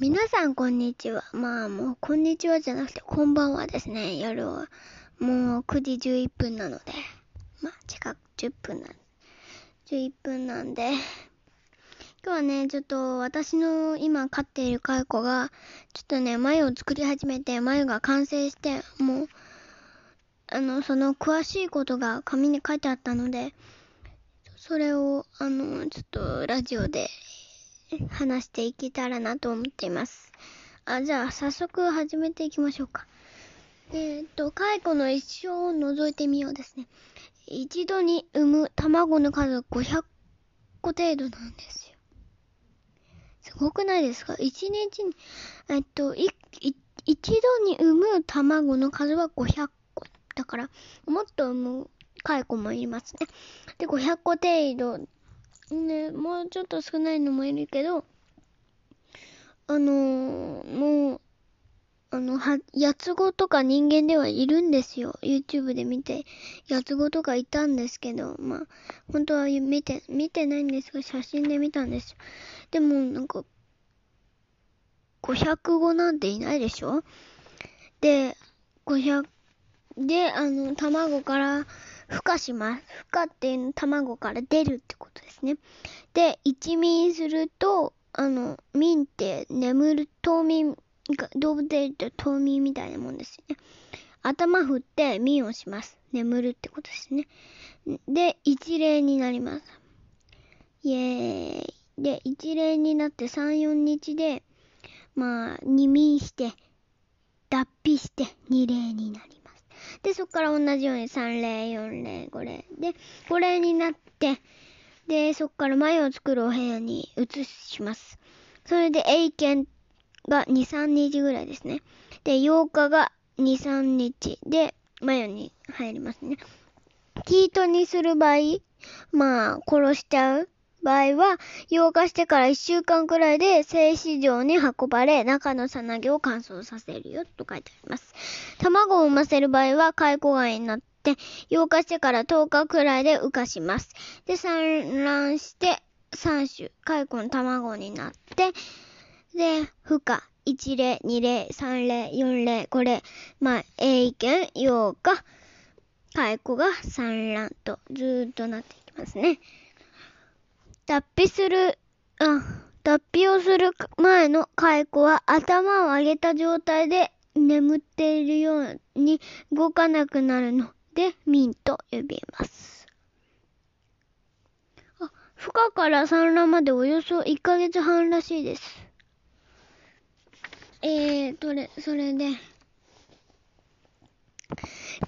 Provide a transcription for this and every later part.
皆さんこんにちは。まあもうこんにちはじゃなくてこんばんはですね。夜はもう9時11分なので。まあ近く10分なんで11分なんで。今日はね、ちょっと私の今飼っている飼い子が、ちょっとね、眉を作り始めて、眉が完成して、もう、あの、その詳しいことが紙に書いてあったので、それを、あの、ちょっとラジオで話していけたらなと思っています。あ、じゃあ、早速始めていきましょうか。えっ、と、蚕の一生を覗いてみようですね。一度に産む卵の数500個程度なんですよ。すごくないですか？一日に、えっと、い、い、一度に産む卵の数は500個。だから、もっと産む蚕もいますね。で、500個程度ね、もうちょっと少ないのもいるけど、あのー、もう、あの、は、八つ子とか人間ではいるんですよ。YouTube で見て、八つ子とかいたんですけど、まあ、本当は見て、見てないんですが、写真で見たんです。でも、なんか、500語なんていないでしょ？で、500、で、あの、卵から、孵化します。孵化っていうの卵から出るってことですね。で、一眠すると、あの、眠って眠る冬眠、動物で言うと冬眠みたいなもんですよね。頭振って眠をします。眠るってことですね。で、一例になります。イエーイ。で、一例になって3、4日で、まあ、二眠して、脱皮して二例になります。で、そこから同じように3例、4例、5例。で、5例になって、で、そこから眉を作るお部屋に移します。それで、英検が2、3日ぐらいですね。で、8日が2、3日で、眉に入りますね。キートにする場合、まあ、殺しちゃう場合は、溶化してから1週間くらいで製糸場に運ばれ、中のさなぎを乾燥させるよと書いてあります。卵を産ませる場合は、蚕貝になって、溶化してから10日くらいで浮かします。で、産卵して、3種、蚕の卵になって、で、孵化。1例、2例、3例、4例、5例。まあ、英検、8日、蚕が産卵とずーっとなっていきますね。脱皮する、あ、脱皮をする前の蚕は頭を上げた状態で眠っているように動かなくなるので、ミンと呼びます。あ、孵化から産卵までおよそ1ヶ月半らしいです。えーと、れ、それで、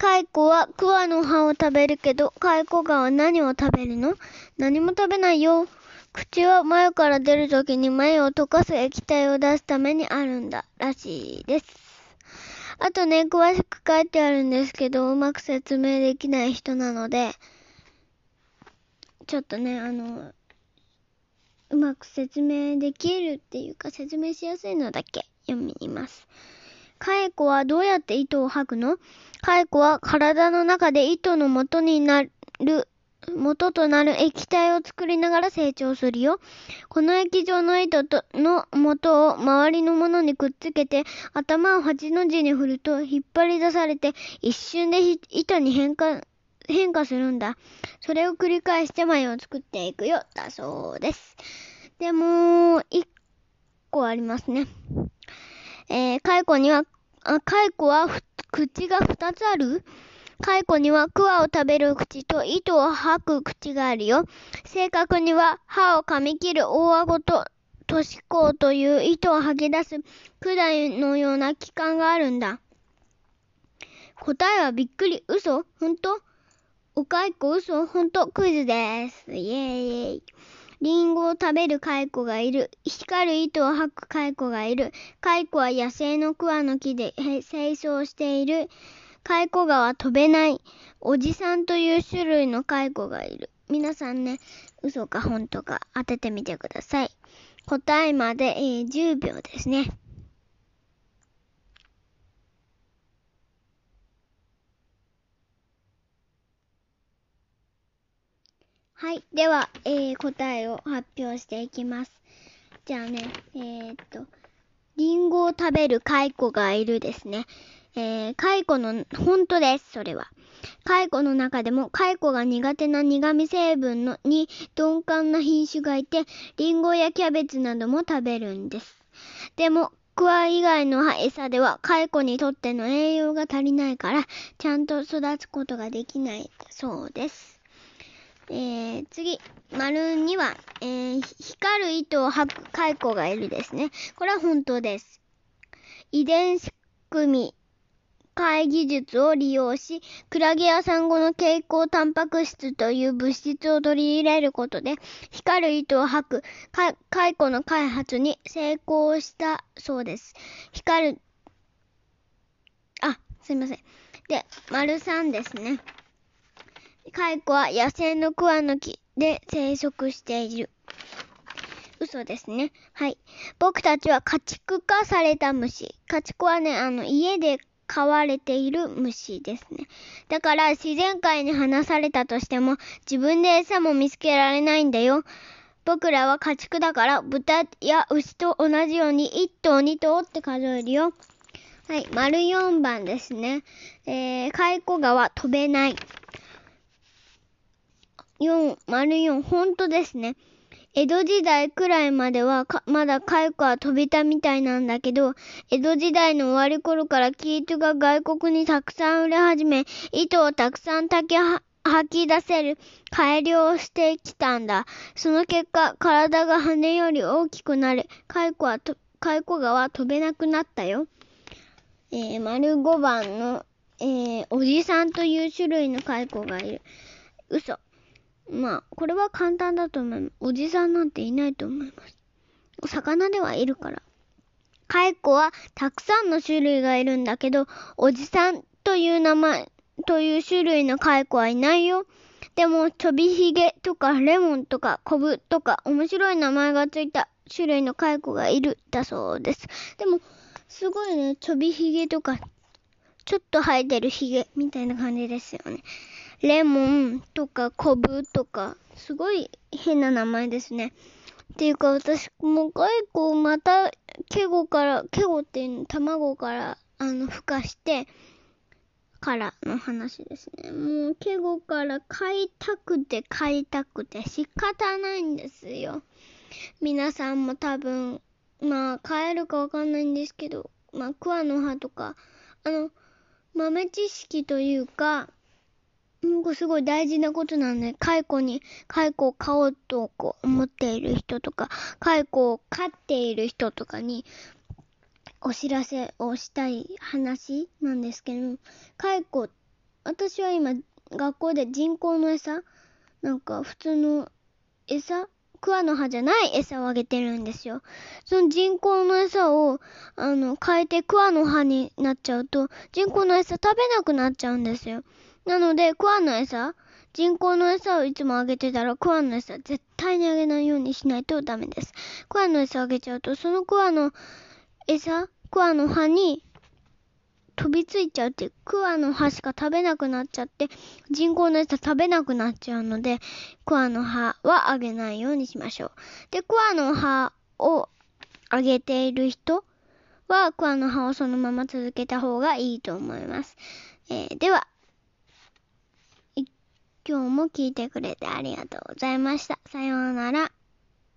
蚕は桑の葉を食べるけど、蚕蛾は何を食べるの？何も食べないよ。口は眉から出るときに眉を溶かす液体を出すためにあるんだ、らしいです。あとね、詳しく書いてあるんですけど、うまく説明できない人なので、ちょっとね、あの、うまく説明できるっていうか、説明しやすいのだけ読みます。蚕はどうやって糸を吐くの？蚕は体の中で糸の元になる元となる液体を作りながら成長するよ。この液状の糸との元を周りのものにくっつけて頭を8の字に振ると引っ張り出されて一瞬で糸に変化、変化するんだ。それを繰り返して眉を作っていくよ。だそうです。でも、一個ありますね。えー、蚕には、あ、蚕は口が2つある？蚕には桑を食べる口と糸を吐く口があるよ。正確には歯を噛み切る大顎と都市甲という糸を吐き出す管のような器官があるんだ。答えはびっくり。嘘？本当？お蚕嘘？本当？クイズです。イェーイ。リンゴを食べる蚕がいる。光る糸を吐く蚕がいる。蚕は野生の桑の木で清掃している。蚕がは飛べない。おじさんという種類の蚕がいる。皆さんね、嘘か本当か当ててみてください。答えまで、えー、10秒ですね。はい。では、えー、答えを発表していきます。じゃあね、えー、っと、リンゴを食べる蚕がいるですね。えー、蚕の、本当です、それは。蚕の中でも蚕が苦手な苦味成分のに鈍感な品種がいて、リンゴやキャベツなども食べるんです。でも、クワ以外の餌では蚕にとっての栄養が足りないから、ちゃんと育つことができないそうです。えー、次、丸には、えー、光る糸を吐く蚕がいるですね。これは本当です。遺伝子組み解技術を利用し、クラゲやサンゴの蛍光タンパク質という物質を取り入れることで、光る糸を吐く蚕の開発に成功したそうです。光る、あ、すいません。で、丸3ですね。蚕は野生の桑の木で生息している。嘘ですね。はい。僕たちは家畜化された虫。家畜はね、あの、家で飼われている虫ですね。だから自然界に放されたとしても自分で餌も見つけられないんだよ。僕らは家畜だから豚や牛と同じように1頭2頭って数えるよ。はい、丸4番ですね。えー、蚕川飛べない。4、丸4、本当ですね。江戸時代くらいまではまだ蚕は飛びたみたいなんだけど、江戸時代の終わり頃から生糸が外国にたくさん売れ始め、糸をたくさん炊き吐き出せる改良をしてきたんだ。その結果、体が羽より大きくなり、蚕はと、蚕川飛べなくなったよ。えー、丸5番の、えー、おじさんという種類の蚕がいる。嘘。まあ、これは簡単だと思います。おじさんなんていないと思います。魚ではいるから。蚕はたくさんの種類がいるんだけど、おじさんという名前、という種類の蚕はいないよ。でも、ちょびひげとかレモンとかコブとか面白い名前がついた種類の蚕がいるだそうです。でも、すごいね、ちょびひげとか、ちょっと生えてるひげみたいな感じですよね。レモンとかコブとか、すごい変な名前ですね。っていうか私、もう蚕また、ケゴから、ケゴっていうの、卵から、あの、孵化して、からの話ですね。もう、ケゴから飼いたくて飼いたくて仕方ないんですよ。皆さんも多分、まあ、飼えるかわかんないんですけど、まあ、桑の葉とか、あの、豆知識というか、うんこすごい大事なことなんで、蚕に、蚕を飼おうとこう思っている人とか、蚕を飼っている人とかに、お知らせをしたい話なんですけど、蚕、私は今、学校で人工の餌なんか普通の餌桑の葉じゃない餌をあげてるんですよ。その人工の餌を、あの、変えて桑の葉になっちゃうと、人工の餌食べなくなっちゃうんですよ。なので、クワの餌、人工の餌をいつもあげてたら、クワの餌絶対にあげないようにしないとダメです。クワの餌あげちゃうと、そのクワの餌、クワの葉に飛びついちゃうって、クワの葉しか食べなくなっちゃって、人工の餌食べなくなっちゃうので、クワの葉はあげないようにしましょう。で、クワの葉をあげている人は、クワの葉をそのまま続けた方がいいと思います。えー、では、今日も聞いてくれてありがとうございました。さようなら。